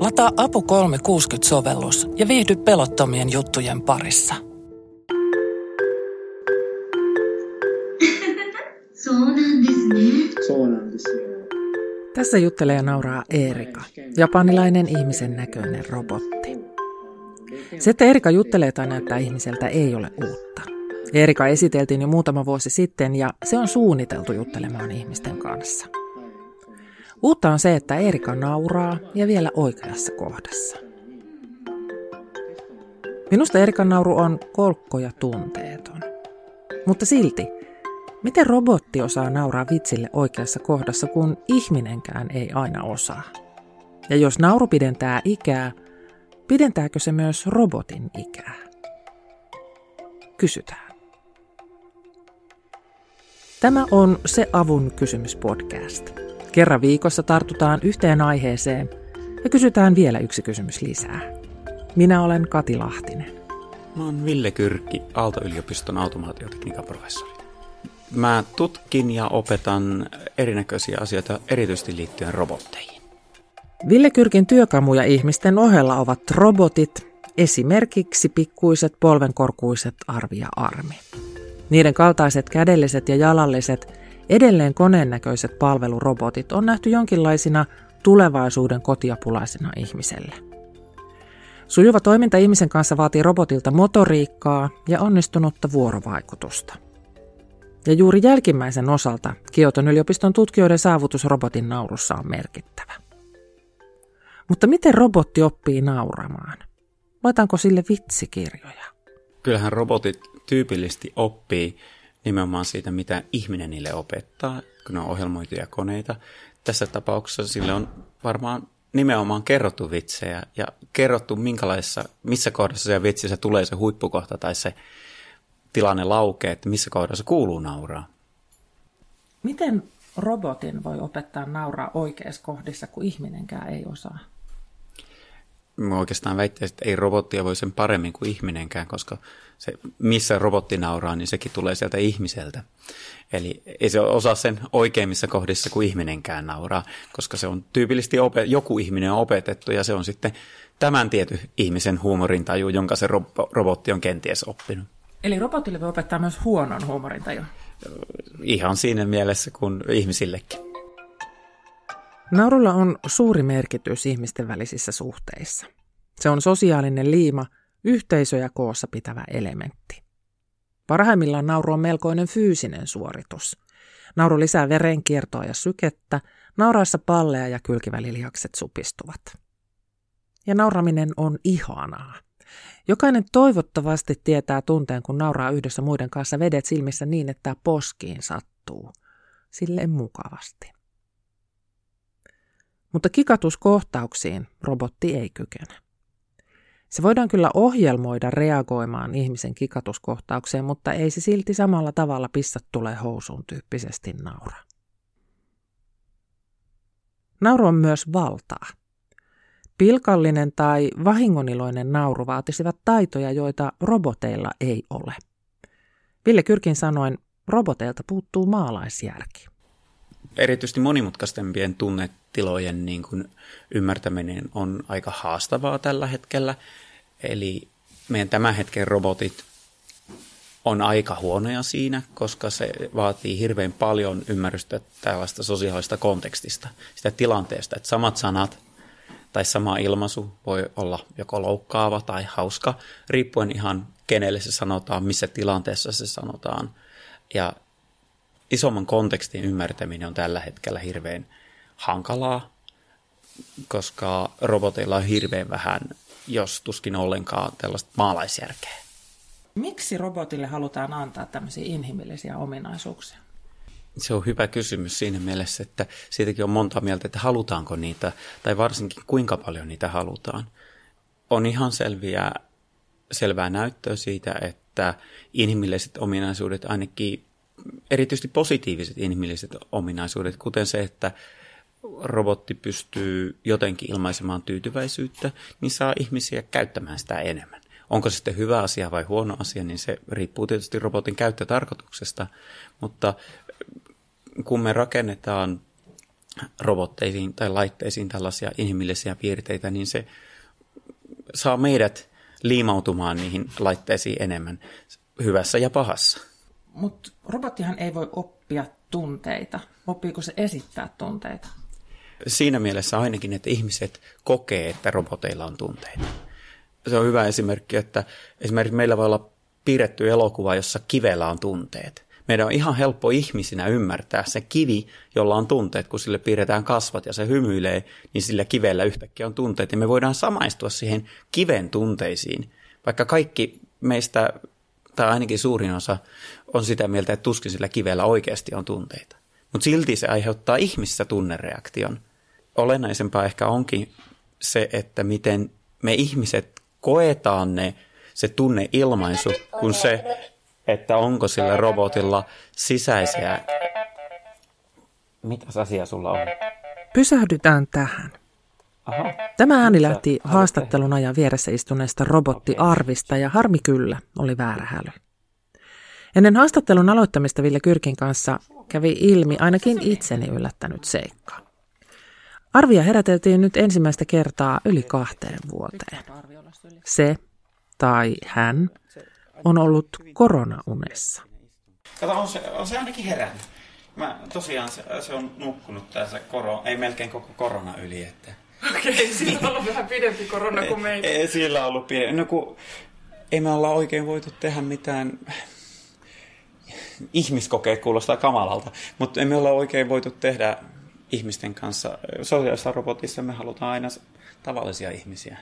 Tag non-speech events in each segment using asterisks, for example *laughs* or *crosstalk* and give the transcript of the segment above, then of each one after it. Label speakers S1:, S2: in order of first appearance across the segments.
S1: Lataa Apu 360-sovellus ja viihdy pelottomien juttujen parissa. *laughs*
S2: Tässä juttelee ja nauraa Erika, japanilainen ihmisen näköinen robotti. Se, että Erika juttelee tai näyttää ihmiseltä, ei ole uutta. Erika esiteltiin jo muutama vuosi sitten ja se on suunniteltu juttelemaan ihmisten kanssa. Uutta on se, että Erika nauraa ja vielä oikeassa kohdassa. Minusta Erikan nauru on kolkko ja tunteeton. Mutta silti, miten robotti osaa nauraa vitsille oikeassa kohdassa, kun ihminenkään ei aina osaa? Ja jos nauru pidentää ikää, pidentääkö se myös robotin ikää? Kysytään. Tämä on Se avun kysymys podcast. Kerran viikossa tartutaan yhteen aiheeseen ja kysytään vielä yksi kysymys lisää. Minä olen Kati Lahtinen.
S3: Mä oon Ville Kyrkki, Aalto-yliopiston automaatiotekniikan professori. Mä tutkin ja opetan erinäköisiä asioita erityisesti liittyen robotteihin.
S2: Ville Kyrkin työkamuja ihmisten ohella ovat robotit, esimerkiksi pikkuiset polvenkorkuiset Arvi ja Armi. Niiden kaltaiset kädelliset ja jalalliset Edelleen koneen näköiset palvelurobotit on nähty jonkinlaisina tulevaisuuden kotiapulaisena ihmiselle. Sujuva toiminta ihmisen kanssa vaatii robotilta motoriikkaa ja onnistunutta vuorovaikutusta. Ja juuri jälkimmäisen osalta Kioton yliopiston tutkijoiden saavutus robotin naurussa on merkittävä. Mutta miten robotti oppii nauramaan? Laitaanko sille vitsikirjoja?
S3: Kyllähän robotit tyypillisesti oppii nimenomaan siitä, mitä ihminen niille opettaa, kun ne on ohjelmoituja koneita. Tässä tapauksessa sille on varmaan nimenomaan kerrottu vitsejä ja kerrottu, minkälaisessa, missä kohdassa se vitsissä tulee se huippukohta tai se tilanne laukee, että missä kohdassa kuuluu nauraa.
S2: Miten robotin voi opettaa nauraa oikeassa kohdissa, kun ihminenkään ei osaa?
S3: Mä oikeastaan väittäisin, että ei robottia voi sen paremmin kuin ihminenkään, koska se, missä robotti nauraa, niin sekin tulee sieltä ihmiseltä. Eli ei se osaa sen oikeimmissa kohdissa kuin ihminenkään nauraa, koska se on tyypillisesti opet- joku ihminen on opetettu ja se on sitten tämän tietyn ihmisen huumorintaju, jonka se ro- robotti on kenties oppinut.
S2: Eli robotille voi opettaa myös huonon huumorintaju?
S3: Ihan siinä mielessä kuin ihmisillekin.
S2: Naurulla on suuri merkitys ihmisten välisissä suhteissa. Se on sosiaalinen liima, yhteisöjä koossa pitävä elementti. Parhaimmillaan nauru on melkoinen fyysinen suoritus. Nauru lisää verenkiertoa ja sykettä, nauraessa palleja ja kylkivälilihakset supistuvat. Ja nauraminen on ihanaa. Jokainen toivottavasti tietää tunteen, kun nauraa yhdessä muiden kanssa vedet silmissä niin, että poskiin sattuu. Silleen mukavasti. Mutta kikatuskohtauksiin robotti ei kykene. Se voidaan kyllä ohjelmoida reagoimaan ihmisen kikatuskohtaukseen, mutta ei se silti samalla tavalla pissat tulee housuun tyyppisesti naura. Nauru on myös valtaa. Pilkallinen tai vahingoniloinen nauru vaatisivat taitoja, joita roboteilla ei ole. Ville Kyrkin sanoin, roboteilta puuttuu maalaisjärki
S3: erityisesti monimutkaistempien tunnetilojen niin kuin ymmärtäminen on aika haastavaa tällä hetkellä. Eli meidän tämän hetken robotit on aika huonoja siinä, koska se vaatii hirveän paljon ymmärrystä tällaista sosiaalista kontekstista, sitä tilanteesta, että samat sanat tai sama ilmaisu voi olla joko loukkaava tai hauska, riippuen ihan kenelle se sanotaan, missä tilanteessa se sanotaan. Ja isomman kontekstin ymmärtäminen on tällä hetkellä hirveän hankalaa, koska roboteilla on hirveän vähän, jos tuskin ollenkaan tällaista maalaisjärkeä.
S2: Miksi robotille halutaan antaa tämmöisiä inhimillisiä ominaisuuksia?
S3: Se on hyvä kysymys siinä mielessä, että siitäkin on monta mieltä, että halutaanko niitä, tai varsinkin kuinka paljon niitä halutaan. On ihan selviä, selvää näyttöä siitä, että inhimilliset ominaisuudet ainakin erityisesti positiiviset inhimilliset ominaisuudet, kuten se, että robotti pystyy jotenkin ilmaisemaan tyytyväisyyttä, niin saa ihmisiä käyttämään sitä enemmän. Onko se sitten hyvä asia vai huono asia, niin se riippuu tietysti robotin käyttötarkoituksesta, mutta kun me rakennetaan robotteisiin tai laitteisiin tällaisia inhimillisiä piirteitä, niin se saa meidät liimautumaan niihin laitteisiin enemmän hyvässä ja pahassa.
S2: Mutta robottihan ei voi oppia tunteita. Oppiiko se esittää tunteita?
S3: Siinä mielessä ainakin, että ihmiset kokee, että roboteilla on tunteita. Se on hyvä esimerkki, että esimerkiksi meillä voi olla piirretty elokuva, jossa kivellä on tunteet. Meidän on ihan helppo ihmisinä ymmärtää se kivi, jolla on tunteet, kun sille piirretään kasvat ja se hymyilee, niin sillä kivellä yhtäkkiä on tunteet. Ja me voidaan samaistua siihen kiven tunteisiin, vaikka kaikki meistä, tai ainakin suurin osa, on sitä mieltä, että tuskin sillä kivellä oikeasti on tunteita. Mutta silti se aiheuttaa ihmissä tunnereaktion. Olennaisempaa ehkä onkin se, että miten me ihmiset koetaan ne, se tunneilmaisu, kun se, että onko sillä robotilla sisäisiä... Mitäs asia sulla on?
S2: Pysähdytään tähän. Aha. Tämä ääni lähti haastattelun ajan vieressä istuneesta robotti Arvista ja harmi kyllä oli väärä häly. Ennen haastattelun aloittamista Ville Kyrkin kanssa kävi ilmi ainakin itseni yllättänyt seikka. Arvia heräteltiin nyt ensimmäistä kertaa yli kahteen vuoteen. Se tai hän on ollut koronaunessa.
S3: Kato, on se, on se ainakin herännyt. Mä, tosiaan se, se on nukkunut tässä koro, ei melkein koko korona yli. Että...
S2: Okei, okay, sillä on ollut vähän pidempi korona kuin meillä.
S3: Ei, sillä on ollut pidempi. No kun ei me olla oikein voitu tehdä mitään ihmiskokeet kuulostaa kamalalta, mutta emme ole oikein voitu tehdä ihmisten kanssa. Sosiaalisessa robotissa me halutaan aina tavallisia ihmisiä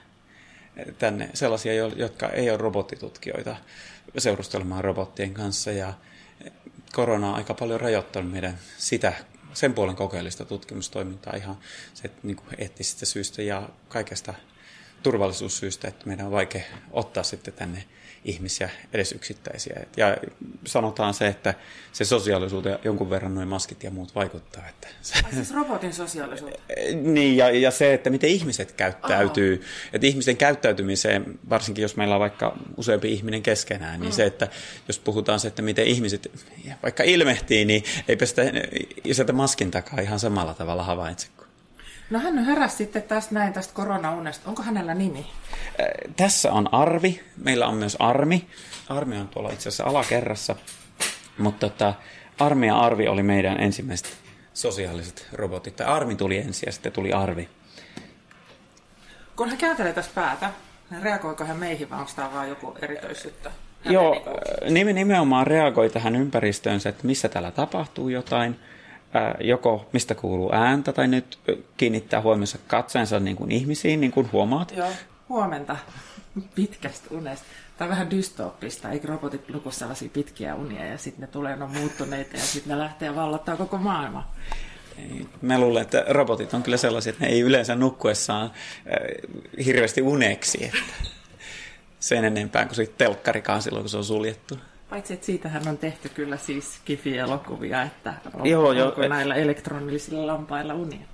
S3: tänne, sellaisia, jotka ei ole robottitutkijoita seurustelemaan robottien kanssa. Ja korona on aika paljon rajoittanut meidän sitä, sen puolen kokeellista tutkimustoimintaa ihan se, niin kuin eettisistä syistä ja kaikesta turvallisuussyistä, että meidän on vaikea ottaa sitten tänne ihmisiä, edes yksittäisiä. Ja sanotaan se, että se sosiaalisuuteen jonkun verran noin maskit ja muut vaikuttaa. Että se,
S2: siis robotin sosiaalisuus? *laughs*
S3: niin, ja, ja se, että miten ihmiset käyttäytyy. Oh. Että ihmisten käyttäytymiseen, varsinkin jos meillä on vaikka useampi ihminen keskenään, niin mm. se, että jos puhutaan se, että miten ihmiset vaikka ilmehtii, niin eipä sitä sieltä maskin takaa ihan samalla tavalla havaitse
S2: No hän heräsi sitten tästä näin tästä koronaunesta. Onko hänellä nimi?
S3: Tässä on Arvi. Meillä on myös Armi. Armi on tuolla itse asiassa alakerrassa. Mutta tota, Armi ja Arvi oli meidän ensimmäiset sosiaaliset robotit. Tai Armi tuli ensin ja sitten tuli Arvi.
S2: Kun hän kääntelee tässä päätä, niin reagoiko hän meihin vai onko tämä vaan joku erityisyyttä?
S3: Joo, nimenomaan reagoi tähän ympäristöönsä, että missä täällä tapahtuu jotain – joko mistä kuuluu ääntä tai nyt kiinnittää huomionsa katseensa niin kuin ihmisiin, niin kuin huomaat.
S2: Joo, huomenta pitkästä unesta. Tämä on vähän dystooppista, eikö robotit luku sellaisia pitkiä unia ja sitten ne tulee, ne on muuttuneita ja sitten ne lähtee vallottaa koko maailma.
S3: Mä luulen, että robotit on kyllä sellaisia, että ne ei yleensä nukkuessaan hirveästi uneksi. Että sen enempää kuin sitten telkkarikaan silloin, kun se on suljettu.
S2: Paitsi, että siitähän on tehty kyllä siis kifi-elokuvia, että on, Joo, jo, onko näillä elektronisilla lampailla unia.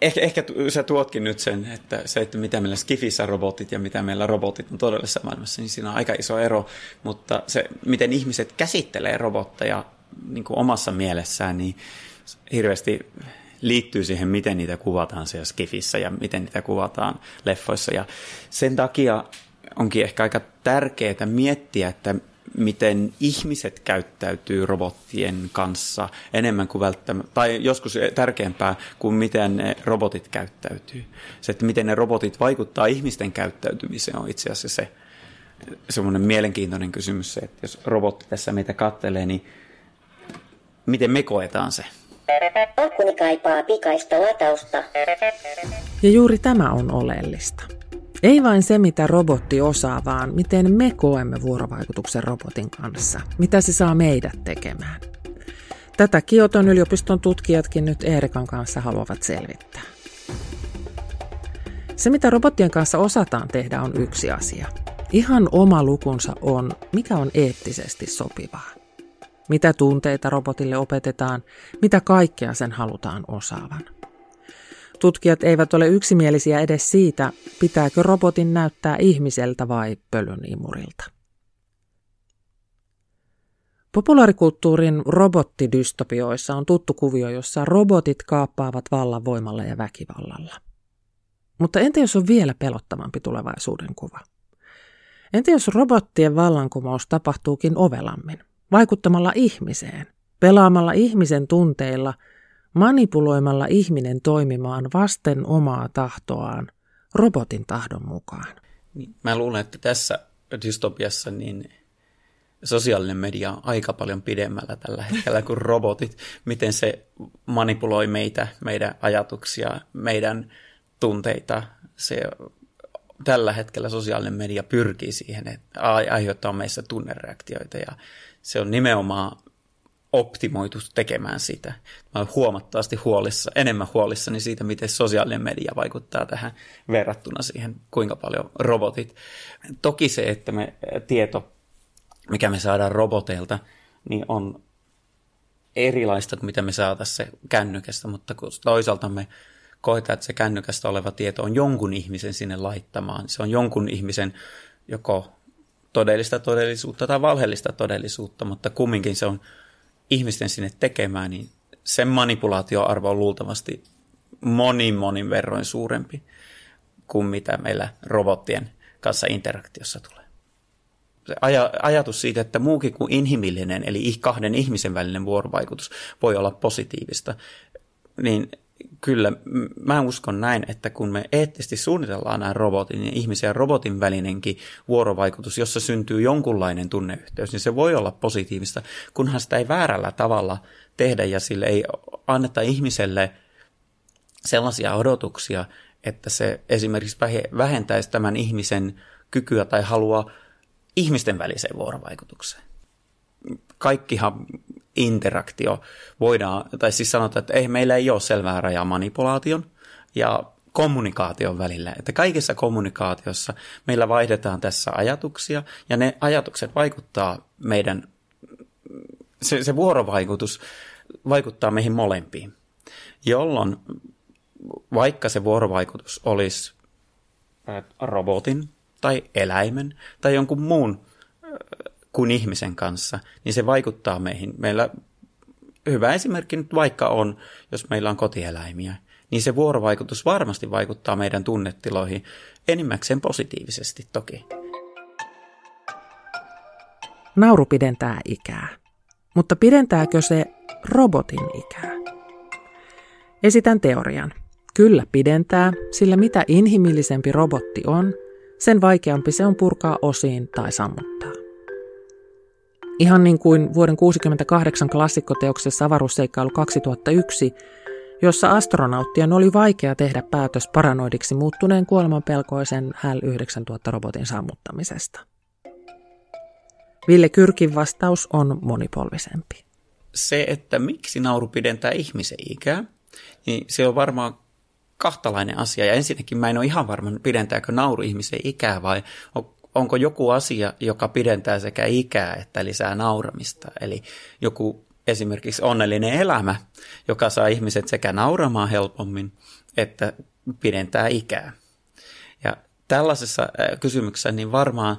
S3: Ehkä, ehkä sä tuotkin nyt sen, että se, että mitä meillä Skifissä robotit ja mitä meillä robotit on todellisessa maailmassa, niin siinä on aika iso ero. Mutta se, miten ihmiset käsittelee robotteja niin kuin omassa mielessään, niin hirveästi liittyy siihen, miten niitä kuvataan siellä Skifissä ja miten niitä kuvataan leffoissa. Ja sen takia onkin ehkä aika tärkeää miettiä, että miten ihmiset käyttäytyy robottien kanssa enemmän kuin välttämättä, tai joskus tärkeämpää kuin miten ne robotit käyttäytyy. Se, että miten ne robotit vaikuttaa ihmisten käyttäytymiseen on itse asiassa se semmoinen mielenkiintoinen kysymys, se, että jos robotti tässä meitä kattelee, niin miten me koetaan se?
S2: Alkuni kaipaa pikaista latausta. Ja juuri tämä on oleellista. Ei vain se, mitä robotti osaa, vaan miten me koemme vuorovaikutuksen robotin kanssa. Mitä se saa meidät tekemään. Tätä Kioton yliopiston tutkijatkin nyt Eerikan kanssa haluavat selvittää. Se, mitä robottien kanssa osataan tehdä, on yksi asia. Ihan oma lukunsa on, mikä on eettisesti sopivaa. Mitä tunteita robotille opetetaan, mitä kaikkea sen halutaan osaavan. Tutkijat eivät ole yksimielisiä edes siitä, pitääkö robotin näyttää ihmiseltä vai pölön imurilta. Populaarikulttuurin robottidystopioissa on tuttu kuvio, jossa robotit kaappaavat vallan voimalla ja väkivallalla. Mutta entä jos on vielä pelottavampi tulevaisuuden kuva? Entä jos robottien vallankumous tapahtuukin ovelammin, vaikuttamalla ihmiseen, pelaamalla ihmisen tunteilla, manipuloimalla ihminen toimimaan vasten omaa tahtoaan, robotin tahdon mukaan?
S3: Niin, mä luulen, että tässä dystopiassa niin sosiaalinen media on aika paljon pidemmällä tällä hetkellä kuin robotit. Miten se manipuloi meitä, meidän ajatuksia, meidän tunteita. Se, tällä hetkellä sosiaalinen media pyrkii siihen, että aiheuttaa meissä tunnereaktioita ja se on nimenomaan optimoitu tekemään sitä. Mä olen huomattavasti huolissa, enemmän huolissani siitä, miten sosiaalinen media vaikuttaa tähän verrattuna siihen, kuinka paljon robotit. Toki se, että me tieto, mikä me saadaan roboteilta, niin on erilaista kuin mitä me saataisiin se kännykästä, mutta kun toisaalta me koetaan, että se kännykästä oleva tieto on jonkun ihmisen sinne laittamaan. Se on jonkun ihmisen joko todellista todellisuutta tai valheellista todellisuutta, mutta kumminkin se on ihmisten sinne tekemään, niin sen manipulaatioarvo on luultavasti monin monin verroin suurempi kuin mitä meillä robottien kanssa interaktiossa tulee. Se aj- ajatus siitä, että muukin kuin inhimillinen, eli kahden ihmisen välinen vuorovaikutus voi olla positiivista, niin kyllä mä uskon näin, että kun me eettisesti suunnitellaan nämä robotin, niin ihmisen ja robotin välinenkin vuorovaikutus, jossa syntyy jonkunlainen tunneyhteys, niin se voi olla positiivista, kunhan sitä ei väärällä tavalla tehdä ja sille ei anneta ihmiselle sellaisia odotuksia, että se esimerkiksi vähentäisi tämän ihmisen kykyä tai halua ihmisten väliseen vuorovaikutukseen. Kaikkihan interaktio voidaan, tai siis sanotaan, että ei, meillä ei ole selvää rajaa manipulaation ja kommunikaation välillä. Että kaikessa kommunikaatiossa meillä vaihdetaan tässä ajatuksia, ja ne ajatukset vaikuttaa meidän, se, se vuorovaikutus vaikuttaa meihin molempiin, jolloin vaikka se vuorovaikutus olisi robotin tai eläimen tai jonkun muun kuin ihmisen kanssa, niin se vaikuttaa meihin. Meillä hyvä esimerkki nyt vaikka on, jos meillä on kotieläimiä, niin se vuorovaikutus varmasti vaikuttaa meidän tunnetiloihin enimmäkseen positiivisesti toki.
S2: Nauru pidentää ikää. Mutta pidentääkö se robotin ikää? Esitän teorian. Kyllä pidentää, sillä mitä inhimillisempi robotti on, sen vaikeampi se on purkaa osiin tai sammuttaa. Ihan niin kuin vuoden 68 klassikkoteoksessa Avaruusseikkailu 2001, jossa astronauttien oli vaikea tehdä päätös paranoidiksi muuttuneen kuolemanpelkoisen HAL 9000 robotin sammuttamisesta. Ville Kyrkin vastaus on monipolvisempi.
S3: Se, että miksi nauru pidentää ihmisen ikää, niin se on varmaan kahtalainen asia. Ja ensinnäkin mä en ole ihan varma, pidentääkö nauru ihmisen ikää vai onko joku asia, joka pidentää sekä ikää että lisää nauramista. Eli joku esimerkiksi onnellinen elämä, joka saa ihmiset sekä nauramaan helpommin että pidentää ikää. Ja tällaisessa kysymyksessä niin varmaan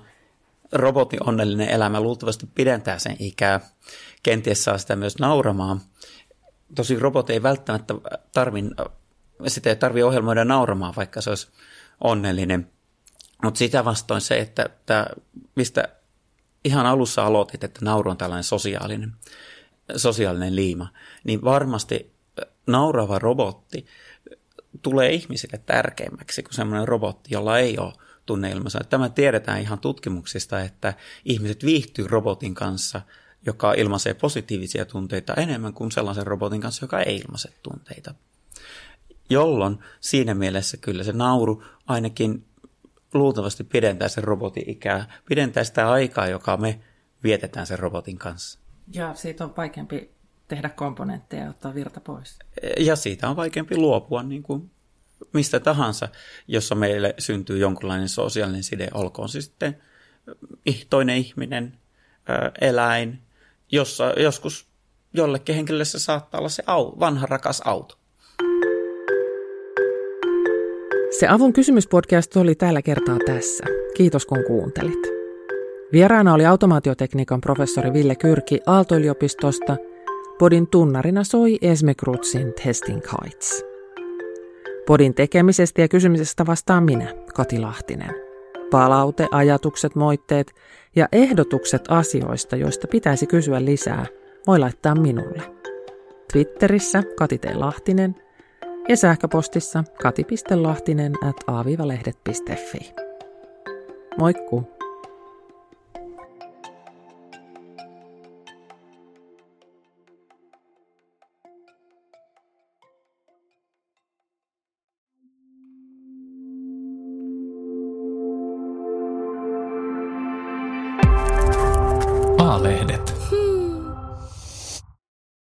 S3: robotin onnellinen elämä luultavasti pidentää sen ikää, kenties saa sitä myös nauramaan. Tosi robotti ei välttämättä tarvi, sitä ei tarvitse ohjelmoida nauramaan, vaikka se olisi onnellinen – mutta sitä vastoin se, että tämä, mistä ihan alussa aloitit, että nauru on tällainen sosiaalinen, sosiaalinen liima, niin varmasti naurava robotti tulee ihmisille tärkeämmäksi kuin semmoinen robotti, jolla ei ole tunneilmansa. Tämä tiedetään ihan tutkimuksista, että ihmiset viihtyy robotin kanssa, joka ilmaisee positiivisia tunteita enemmän kuin sellaisen robotin kanssa, joka ei ilmaise tunteita. Jolloin siinä mielessä kyllä se nauru ainakin luultavasti pidentää sen robotin ikää, pidentää sitä aikaa, joka me vietetään sen robotin kanssa.
S2: Ja siitä on vaikeampi tehdä komponentteja ja ottaa virta pois.
S3: Ja siitä on vaikeampi luopua niin kuin mistä tahansa, jossa meille syntyy jonkunlainen sosiaalinen side, olkoon se sitten toinen ihminen, eläin, jossa joskus jollekin henkilölle se saattaa olla se au, vanha rakas auto.
S2: Se Avun kysymyspodcast oli tällä kertaa tässä. Kiitos kun kuuntelit. Vieraana oli automaatiotekniikan professori Ville Kyrki Aalto-yliopistosta. Podin tunnarina soi Esme Krutsin Testing Heights. Podin tekemisestä ja kysymisestä vastaan minä, Kati Lahtinen. Palaute, ajatukset, moitteet ja ehdotukset asioista, joista pitäisi kysyä lisää, voi laittaa minulle. Twitterissä Kati T. Lahtinen ja sähköpostissa kati.lahtinen at aavivalehdet.fi. Moikku!